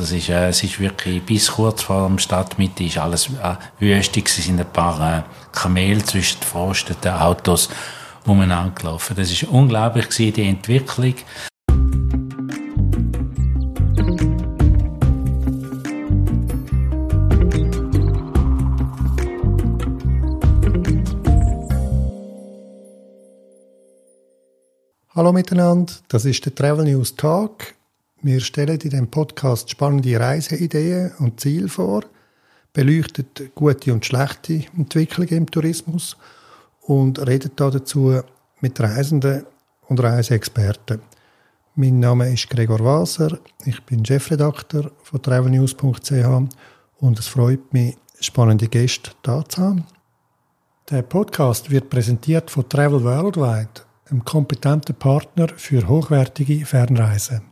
Also es ist, äh, es ist wirklich bis kurz vor der Stadtmitte ist alles äh, wüstig. Es sind ein paar äh, Kamele zwischen den verrosteten Autos umeinander gelaufen. Das ist unglaublich gewesen, die Entwicklung. Hallo miteinander, das ist der Travel News Talk. Wir stellen in dem Podcast spannende Reiseideen und Ziele vor, beleuchten gute und schlechte Entwicklungen im Tourismus und reden dazu mit Reisenden und Reiseexperten. Mein Name ist Gregor Waser, ich bin Chefredakteur von travelnews.ch und es freut mich, spannende Gäste da zu haben. Der Podcast wird präsentiert von Travel Worldwide einem kompetenten Partner für hochwertige Fernreisen.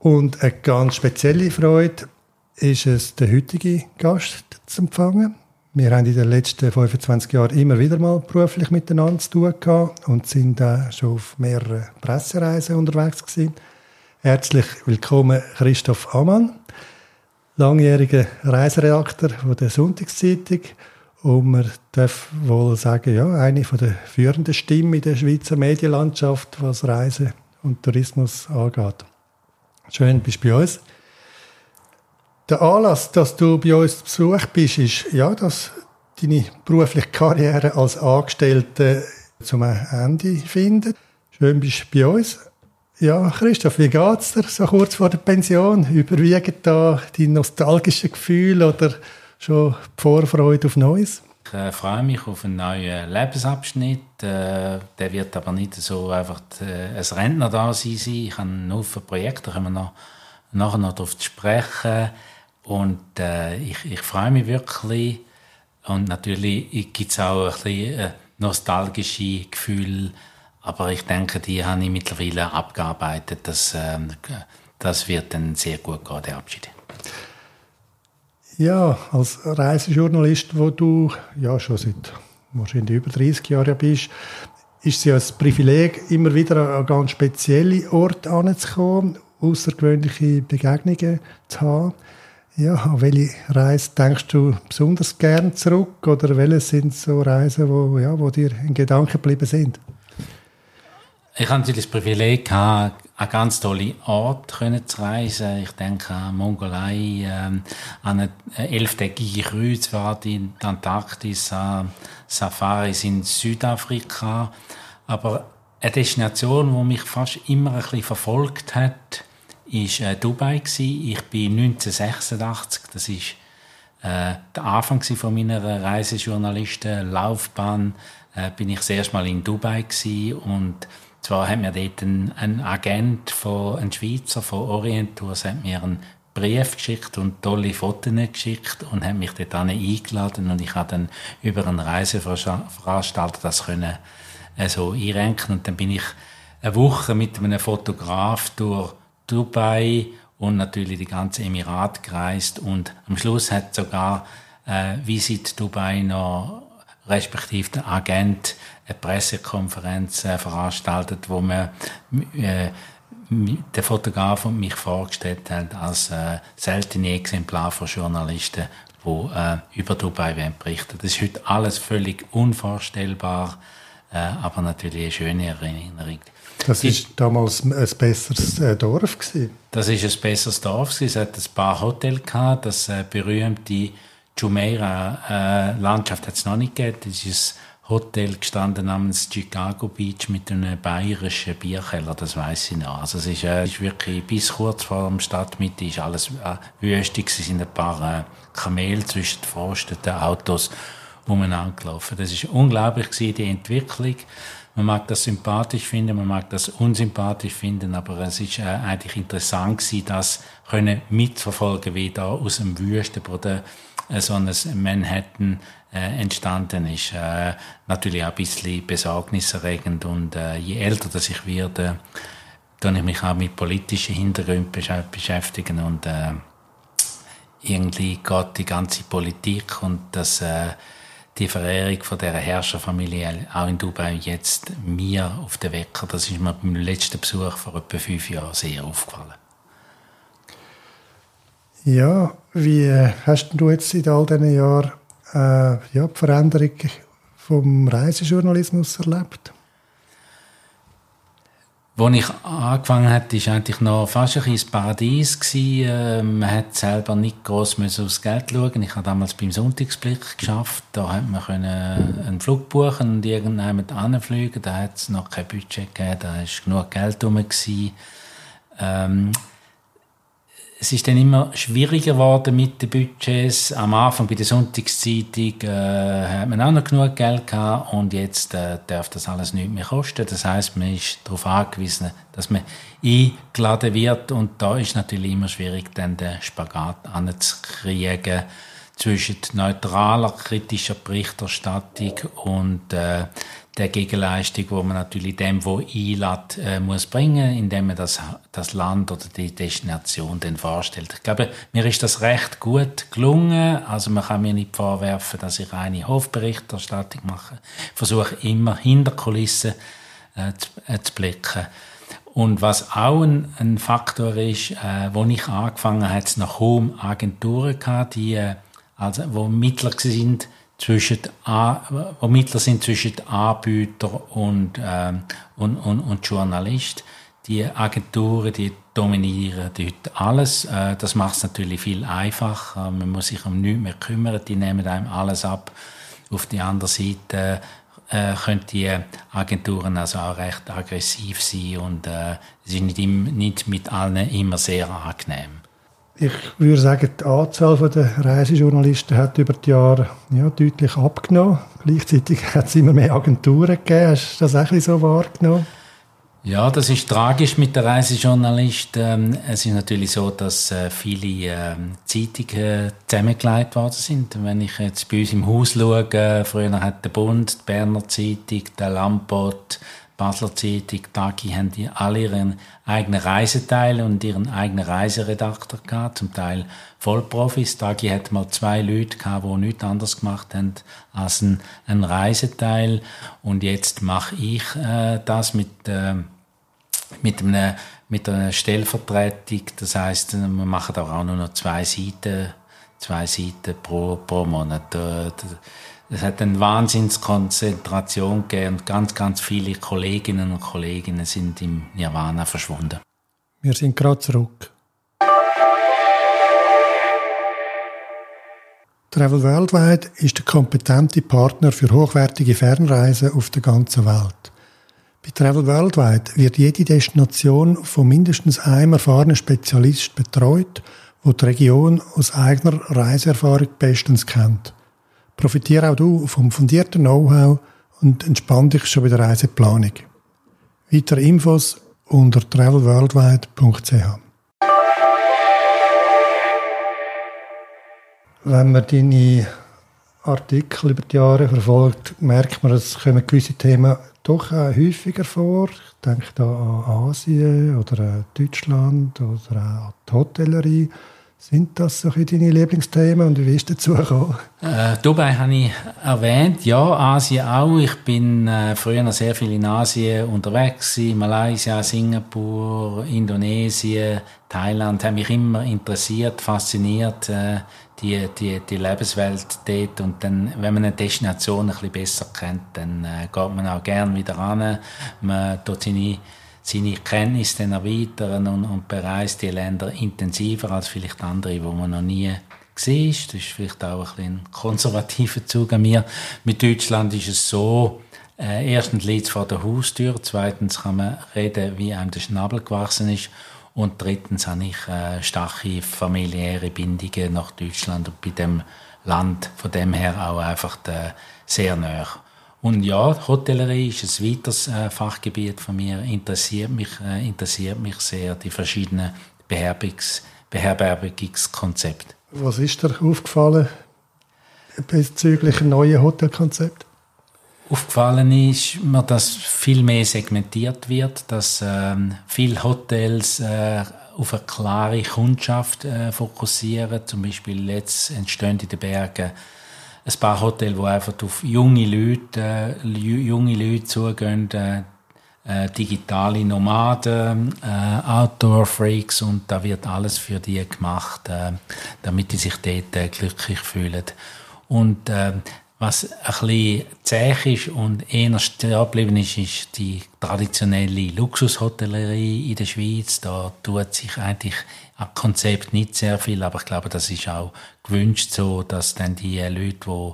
Und eine ganz spezielle Freude ist es, den heutigen Gast zu empfangen. Wir haben in den letzten 25 Jahren immer wieder mal beruflich miteinander zu tun gehabt und sind auch schon auf mehreren Pressereisen unterwegs gewesen. Herzlich willkommen Christoph Amann, langjähriger Reiseredakteur der Sonntagszeitung und man darf wohl sagen, ja, eine der führenden Stimmen in der Schweizer Medienlandschaft, was Reise und Tourismus angeht. Schön, bist du bei uns. Der Anlass, dass du bei uns zu Besuch bist, ist, ja, dass deine berufliche Karriere als Angestellte zum Ende findet. Schön, bist du bei uns. Ja, Christoph, wie geht's dir so kurz vor der Pension? Überwiegen da die nostalgischen Gefühle oder schon die Vorfreude auf Neues? Ich äh, freue mich auf einen neuen Lebensabschnitt. Äh, der wird aber nicht so einfach äh, ein Rentner da sein. Ich habe einen Haufen Projekte, da können wir noch, nachher noch darauf sprechen. Und äh, ich, ich freue mich wirklich. Und natürlich gibt es auch ein bisschen äh, nostalgische Gefühle, aber ich denke, die habe ich mittlerweile abgearbeitet. Das, äh, das wird dann sehr gut gehen, der Abschied. Ja, als Reisejournalist, wo du ja schon seit wahrscheinlich über 30 Jahren bist, ist es ja ein Privileg, immer wieder an ganz spezielle Orte anzukommen, außergewöhnliche Begegnungen zu haben. Ja, an welche Reise denkst du besonders gern zurück oder welche sind so Reisen, wo, ja, wo dir in Gedanken geblieben sind? Ich hatte natürlich das Privileg, an ganz tolle Orte zu reisen. Ich denke an Mongolei, ähm, an eine elftägige Kreuzfahrt in die Antarktis, an Safaris in Südafrika. Aber eine Destination, die mich fast immer ein bisschen verfolgt hat, ist äh, Dubai. Ich bin 1986, das ist äh, der Anfang meiner Reisejournalistenlaufbahn, äh, bin ich das erste Mal in Dubai und zwar hat mir dort ein, ein Agent von, ein Schweizer von Orient hat mir einen Brief geschickt und tolle Fotos geschickt und hat mich dort eingeladen und ich habe dann über einen Reiseveranstalter das können äh, so einrenken. Und dann bin ich eine Woche mit einem Fotograf durch Dubai und natürlich die ganze Emirat gereist und am Schluss hat sogar äh, Visit Dubai noch respektive der Agent eine Pressekonferenz äh, veranstaltet, wo man äh, der Fotograf und mich vorgestellt hat als äh, seltene Exemplar von Journalisten, die äh, über Dubai berichten. Das ist heute alles völlig unvorstellbar, äh, aber natürlich eine schöne Erinnerung. Das ist damals ein besseres äh, Dorf gewesen. Das ist ein besseres Dorf gewesen. Es hat ein paar Hotels gehabt. Das äh, berühmte Jumeirah-Landschaft hat es noch nicht gegeben. Das ist ein Hotel gestanden namens Chicago Beach mit einem bayerischen Bierkeller, das weiß ich noch. Also es ist, äh, ist wirklich bis kurz vor der Stadtmitte ist alles äh, wüstig. Es sind ein paar äh, Kamele zwischen verrosteten Autos umeinander gelaufen. Das ist unglaublich gewesen, die Entwicklung. Man mag das sympathisch finden, man mag das unsympathisch finden, aber es ist äh, eigentlich interessant gewesen, das können mitverfolgen, wie da aus dem Wüstenboden äh, so ein Manhattan äh, entstanden ist. Äh, natürlich auch ein bisschen besorgniserregend und äh, je älter dass ich werde, dann ich mich auch mit politischen Hintergründen beschäftigen und äh, irgendwie geht die ganze Politik und das äh, die Verehrung von der Herrscherfamilie auch in Dubai jetzt mir auf den Wecker. Das ist mir beim letzten Besuch vor etwa fünf Jahren sehr aufgefallen. Ja, wie hast du jetzt in all diesen Jahren äh, ja, die Veränderung vom Reisejournalismus erlebt? Als ich angefangen habe, war eigentlich noch fast ein bisschen Paradies. Gewesen. Man hat selber nicht gross aufs Geld schauen. Ich habe damals beim Sonntagsblick geschafft. Da hat man einen Flug buchen und irgendjemand anfliegen. Da hat es noch kein Budget gegeben. Da war genug Geld rum. Ähm, es ist dann immer schwieriger geworden mit den Budgets. Am Anfang bei der Sonntagszeitung äh, hat man auch noch genug Geld gehabt und jetzt äh, darf das alles nicht mehr kosten. Das heißt, man ist darauf angewiesen, dass man eingeladen wird und da ist natürlich immer schwierig, dann den Spagat anzukriegen zwischen neutraler, kritischer Berichterstattung und äh, der Gegenleistung, wo man natürlich dem, wo einlädt, äh, muss bringen, indem man das, das Land oder die Destination dann vorstellt. Ich glaube, mir ist das recht gut gelungen. Also man kann mir nicht vorwerfen, dass ich eine Hofberichterstattung mache. Ich versuche immer hinter Kulissen äh, zu, äh, zu blicken. Und was auch ein, ein Faktor ist, äh, wo ich angefangen habe, es noch Home Agenturen gehabt, die, äh, also, wo Mittler sind, zwischen wo Mittler sind zwischen Anbieter und, ähm, und, und, und Journalist. Die Agenturen, die dominieren dort alles. Äh, das macht es natürlich viel einfacher. Man muss sich um nichts mehr kümmern. Die nehmen einem alles ab. Auf der anderen Seite äh, können die Agenturen also auch recht aggressiv sein und äh, sind nicht mit allen immer sehr angenehm. Ich würde sagen, die Anzahl der Reisejournalisten hat über die Jahre ja, deutlich abgenommen. Gleichzeitig hat es immer mehr Agenturen gegeben. Hast du das auch so wahrgenommen? Ja, das ist tragisch mit den Reisejournalisten. Ähm, es ist natürlich so, dass äh, viele ähm, Zeitungen zusammengelegt worden sind. Wenn ich jetzt bei uns im Haus schaue, früher hat der Bund, die Berner Zeitung, der Lampot, Basler Zeitung, Tagi haben die alle ihren eigenen Reiseteil und ihren eigenen Reiseredakteur gehabt, zum Teil Vollprofis. Tagi hat mal zwei Leute gehabt, die nichts anderes gemacht haben als ein, ein Reiseteil. Und jetzt mache ich äh, das mit, äh, mit einem mit einer Stellvertretung. Das heißt, wir machen auch nur noch zwei Seiten, zwei Seiten pro, pro Monat. Es hat eine Wahnsinnskonzentration gegeben und ganz, ganz viele Kolleginnen und Kollegen sind im Nirvana verschwunden. Wir sind gerade zurück. Travel Worldwide ist der kompetente Partner für hochwertige Fernreisen auf der ganzen Welt. Bei Travel Worldwide wird jede Destination von mindestens einem erfahrenen Spezialist betreut, wo die Region aus eigener Reiseerfahrung bestens kennt. Profitiere auch du vom fundierten Know-how und entspann dich schon bei der Reiseplanung. Weitere Infos unter travelworldwide.ch. Wenn man deine Artikel über die Jahre verfolgt, merkt man, es kommen gewisse Themen doch häufiger vor. Ich denke da an Asien oder an Deutschland oder an die Hotellerie. Sind das so deine Lieblingsthemen und wie bist du dazu gekommen? Äh, Dubai habe ich erwähnt, ja, Asien auch. Ich bin äh, früher noch sehr viel in Asien unterwegs gewesen, Malaysia, Singapur, Indonesien, Thailand, haben mich immer interessiert, fasziniert, äh, die, die, die Lebenswelt dort. Und dann, wenn man eine Destination ein bisschen besser kennt, dann äh, geht man auch gern wieder ran. Man tut seine seine Kenntnisse dann erweitern und, und bereist die Länder intensiver als vielleicht andere, wo man noch nie ist. Das ist vielleicht auch ein, ein konservativer Zug an mir. Mit Deutschland ist es so, äh, erstens liegt es vor der Haustür, zweitens kann man reden, wie einem der Schnabel gewachsen ist und drittens habe ich äh, starke familiäre Bindungen nach Deutschland und bei dem Land von dem her auch einfach der, sehr nah. Und ja, Hotellerie ist ein weiteres äh, Fachgebiet von mir, interessiert mich, äh, interessiert mich sehr, die verschiedenen Beherbergungs Beherbergungskonzepte. Was ist dir aufgefallen bezüglich neuen Hotelkonzept? Aufgefallen ist mir, dass viel mehr segmentiert wird, dass ähm, viele Hotels äh, auf eine klare Kundschaft äh, fokussieren. Zum Beispiel jetzt entstehen in den Bergen ein paar Hotels, die einfach auf junge Leute, äh, junge Leute zugehen, äh, äh, digitale Nomaden, äh, Outdoor-Freaks und da wird alles für die gemacht, äh, damit die sich dort äh, glücklich fühlen. Und was ein bisschen zäh ist und eher stehen ist, ist die traditionelle Luxushotellerie in der Schweiz. Da tut sich eigentlich Konzept nicht sehr viel, aber ich glaube, das ist auch gewünscht so, dass dann die Leute, die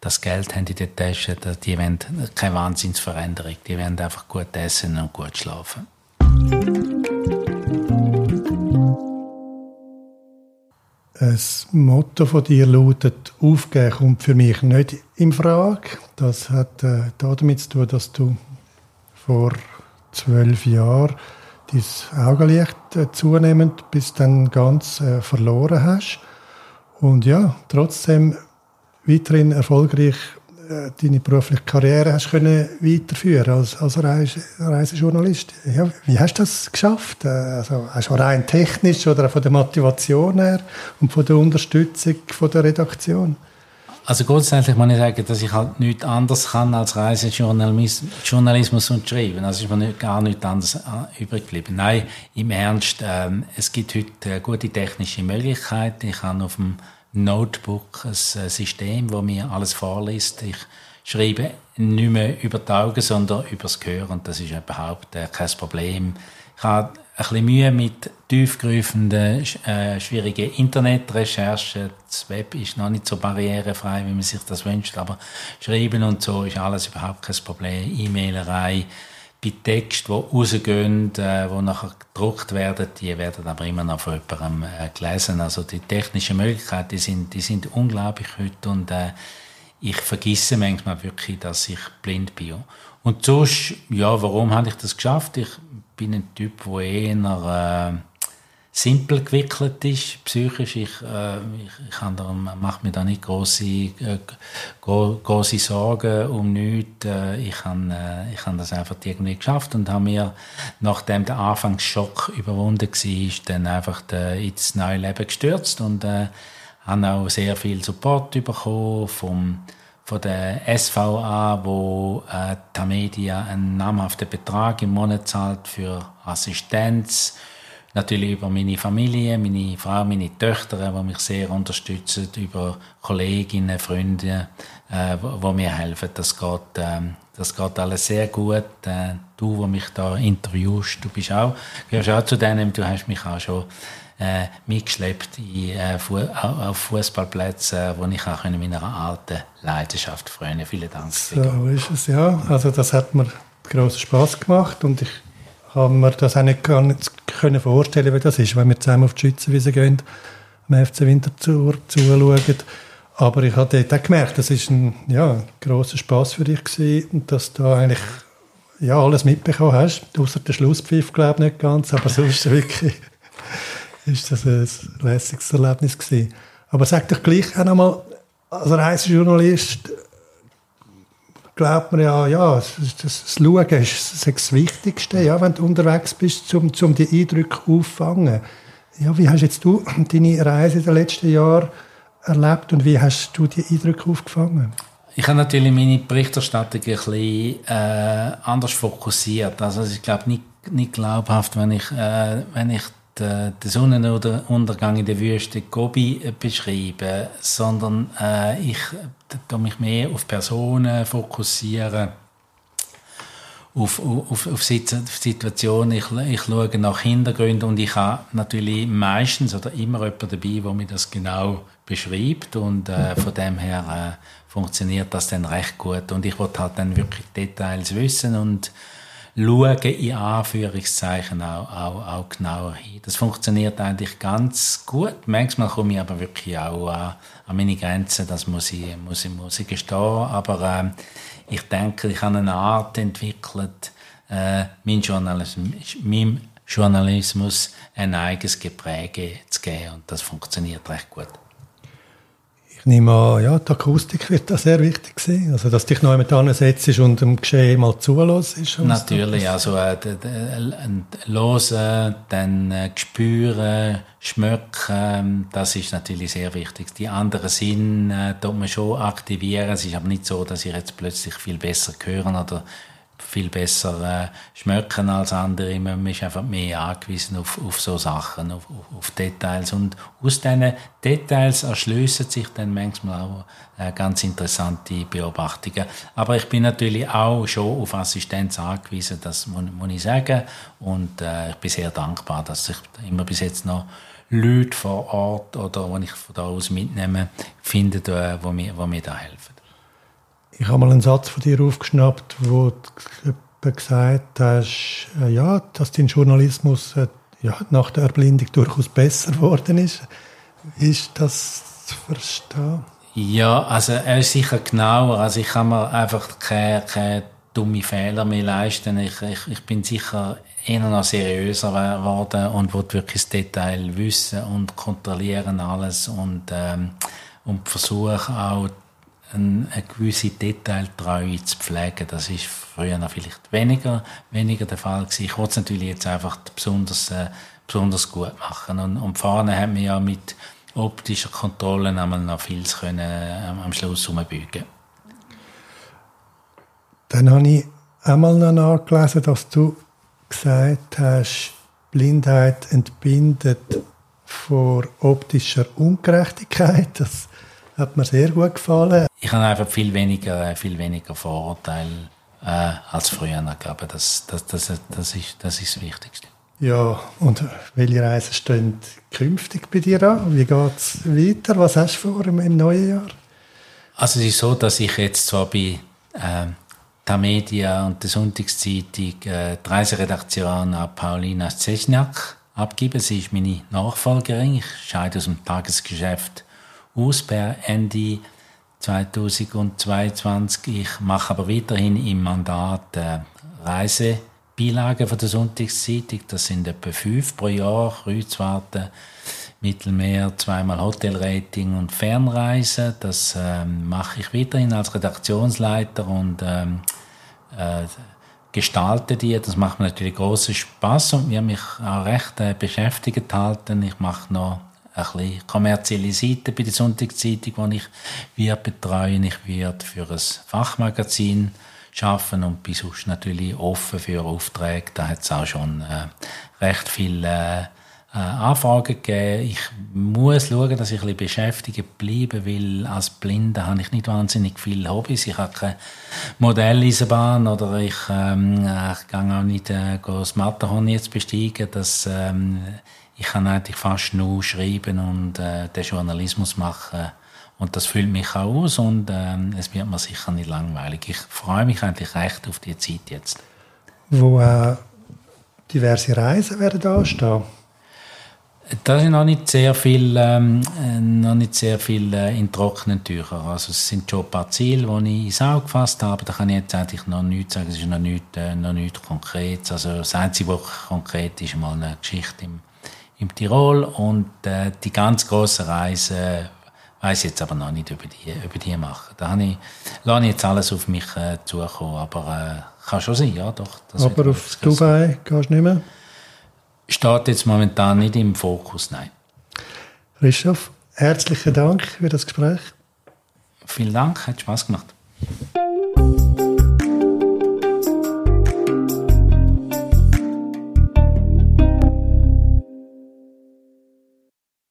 das Geld haben in der Tasche, die wollen keine Wahnsinnsveränderung. Die wollen einfach gut essen und gut schlafen. Das Motto von dir lautet, aufgeben kommt für mich nicht in Frage. Das hat äh, damit zu tun, dass du vor zwölf Jahren dein Augenlicht äh, zunehmend bis dann ganz äh, verloren hast. Und ja, trotzdem weiterhin erfolgreich äh, deine berufliche Karriere hast können weiterführen als, als Reise, Reisejournalist. Ja, wie hast du das geschafft? Also, hast du rein technisch oder von der Motivation her und von der Unterstützung von der Redaktion? Also grundsätzlich muss ich sagen, dass ich halt nichts anderes kann als Reisejournalismus und schreiben. Also ist mir nicht, gar nichts anderes äh, übrig geblieben. Nein, im Ernst, ähm, es gibt heute gute technische Möglichkeiten. Ich kann auf dem Notebook, ein äh, System, wo mir alles vorliest. Ich schreibe nicht mehr über die Augen, sondern über das Gehör und das ist überhaupt äh, kein Problem. Ich habe bisschen Mühe mit tiefgreifenden, äh, schwierigen Internetrecherchen. Das Web ist noch nicht so barrierefrei, wie man sich das wünscht, aber Schreiben und so ist alles überhaupt kein Problem. E-Mailerei, bei Texten, die rausgehen, äh, die nachher gedruckt werden, die werden aber immer noch von jemandem äh, gelesen. Also die technischen Möglichkeiten, die sind, die sind unglaublich heute und äh, ich vergesse manchmal wirklich, dass ich blind bin. Und sonst, ja, warum habe ich das geschafft? Ich bin ein Typ, der eher... Äh, simpel gewickelt ist, psychisch. Ich, äh, ich, ich mache mir da nicht große, äh, große Sorgen um nichts. Äh, ich habe äh, ich hab das einfach irgendwie geschafft und habe mir, nachdem der Anfangsschock überwunden war, dann einfach de, ins neue Leben gestürzt und äh, habe auch sehr viel Support bekommen vom von der SVA, wo äh, Tamedia einen namhaften Betrag im Monat zahlt für Assistenz, Natürlich über meine Familie, meine Frau, meine Töchter, die mich sehr unterstützen, über Kolleginnen, Freunde, äh, wo mir helfen. Das geht, äh, das geht alles sehr gut. Äh, du, wo mich da interviewst, du bist auch, gehörst auch zu denen, du hast mich auch schon äh, mitgeschleppt in, äh, auf Fußballplätzen, wo ich auch meiner alten Leidenschaft freuen. Vielen Dank. So ist es ja. Also das hat mir großen Spaß gemacht und ich kann mir das auch nicht können vorstellen, wie das ist, wenn wir zusammen auf die Schützenwiese gehen, am FC Winterthur zuschauen. Aber ich habe dort auch gemerkt, das ist ein ja, grosser Spass für dich gewesen und dass du eigentlich ja, alles mitbekommen hast, außer der Schlusspfiff, glaube ich, nicht ganz, aber sonst wirklich ist das ein lässiges Erlebnis gewesen. Aber sag doch gleich auch nochmal, als Reisejournalist glaubt man ja, ja, das, das Schauen ist das Wichtigste, ja, wenn du unterwegs bist, um, um die Eindrücke auffangen. Ja, wie hast jetzt du deine Reise in den letzten Jahren erlebt und wie hast du die Eindrücke aufgefangen? Ich habe natürlich meine Berichterstattung ein bisschen äh, anders fokussiert. Also ich glaube nicht, nicht glaubhaft, wenn ich, äh, wenn ich den, den Sonnenuntergang in der Wüste Gobi beschreiben, sondern äh, ich da mich mehr auf Personen fokussieren, auf, auf, auf Situationen. Ich, ich schaue nach Hintergründen und ich habe natürlich meistens oder immer jemanden dabei, der mir das genau beschreibt und äh, von dem her äh, funktioniert das dann recht gut und ich wollte halt dann wirklich Details wissen und schauen in Anführungszeichen auch, auch, auch genauer hin. Das funktioniert eigentlich ganz gut. Manchmal komme ich aber wirklich auch an, an meine Grenzen, das muss ich, muss ich, muss ich gestehen. Aber äh, ich denke, ich habe eine Art entwickelt, äh, mein Journalismus, meinem Journalismus ein eigenes Gepräge zu geben und das funktioniert recht gut. Ich nehme an, ja, die Akustik wird da sehr wichtig sein. Also, dass dich noch jemand ansetzt und dem Geschehen mal zulässt. Ist Natürlich, also äh, hören, dann äh, spüren, schmecken, das ist natürlich sehr wichtig. Die anderen Sinne äh, tut man schon aktivieren. Es ist aber nicht so, dass ich jetzt plötzlich viel besser hören oder viel besser äh, schmecken als andere. Man ist einfach mehr angewiesen auf, auf so Sachen, auf, auf, Details. Und aus diesen Details erschließen sich dann manchmal auch äh, ganz interessante Beobachtungen. Aber ich bin natürlich auch schon auf Assistenz angewiesen, das muss, muss ich sagen. Und äh, ich bin sehr dankbar, dass ich immer bis jetzt noch Leute vor Ort oder wenn ich von da aus mitnehme, finde, äh, wo mir, wo mir da helfen. Ich habe mal einen Satz von dir aufgeschnappt, wo du gesagt hast, äh, ja, dass dein Journalismus äh, ja, nach der Erblindung durchaus besser geworden ist. Ist das zu verstehen? Ja, also er ist sicher genauer. Also ich kann mir einfach keine, keine dumme Fehler mehr leisten. Ich, ich, ich bin sicher eher noch seriöser geworden und wollte wirklich das Detail wissen und kontrollieren alles und, ähm, und versuche auch eine, gewisse Detailtreue zu pflegen. Das ist früher noch vielleicht weniger, weniger der Fall gewesen. Ich wollte es natürlich jetzt einfach besonders, äh, besonders gut machen. Und, und vorne haben wir ja mit optischer Kontrolle noch vieles können, äh, am Schluss umbügen. Dann habe ich einmal noch nachgelesen, dass du gesagt hast, Blindheit entbindet vor optischer Ungerechtigkeit. Das hat mir sehr gut gefallen. Ich habe einfach viel weniger, äh, viel weniger Vorurteile äh, als früher. Ich glaube, das, das, das, das, ist, das ist das Wichtigste. Ja, und welche Reisen stehen künftig bei dir an? Wie geht es weiter? Was hast du vor im, im neuen Jahr? Also es ist so, dass ich jetzt zwar bei äh, der Media und der Sonntagszeitung äh, die Reiseredaktion an Paulina Zesniak abgebe. Sie ist meine Nachfolgerin. Ich scheide aus dem Tagesgeschäft aus per Ende 2022. Ich mache aber weiterhin im Mandat äh, Reisebeilagen der Sonntagszeitung. Das sind etwa fünf pro Jahr. Kreuzfahrten, Mittelmeer, zweimal Hotelrating und Fernreisen. Das ähm, mache ich weiterhin als Redaktionsleiter und ähm, äh, gestalte die. Das macht mir natürlich großen Spaß und mir mich auch recht äh, beschäftigt halten. Ich mache noch ein bisschen kommerzielle Seite bei der Sonntagszeitung, die ich wird betreuen. Ich werde für ein Fachmagazin schaffen und bin sonst natürlich offen für Aufträge. Da hat es auch schon äh, recht viele äh, Anfragen gegeben. Ich muss schauen, dass ich ein bisschen beschäftigt bleibe, weil als Blinder habe ich nicht wahnsinnig viele Hobbys. Ich habe keine Modelleisenbahn oder ich, ähm, ich gehe auch nicht äh, das Matterhorn jetzt besteigen. Das, ähm, ich kann eigentlich fast nur schreiben und äh, den Journalismus machen. Und das füllt mich auch aus und äh, es wird mir sicher nicht langweilig. Ich freue mich eigentlich recht auf die Zeit jetzt. Wo äh, diverse Reisen werden anstehen? Da sind noch nicht sehr viel, ähm, äh, noch nicht sehr viel äh, in trockenen Tüchern. Also es sind schon ein paar Ziele, die ich ins Auge gefasst habe. Da kann ich jetzt eigentlich noch nichts sagen. Es ist noch nichts, äh, noch nichts Konkretes. Also das Einzige, was konkret ist, mal eine Geschichte im im Tirol und äh, die ganz große Reise weiß jetzt aber noch nicht über die, über die machen. Da habe ich, lasse ich jetzt alles auf mich äh, zukommen, aber äh, kann schon sein, ja doch. aber auf Dubai gehst du nicht mehr? Steht jetzt momentan nicht im Fokus, nein. Christoph, herzlichen Dank für das Gespräch. Vielen Dank, hat Spaß gemacht.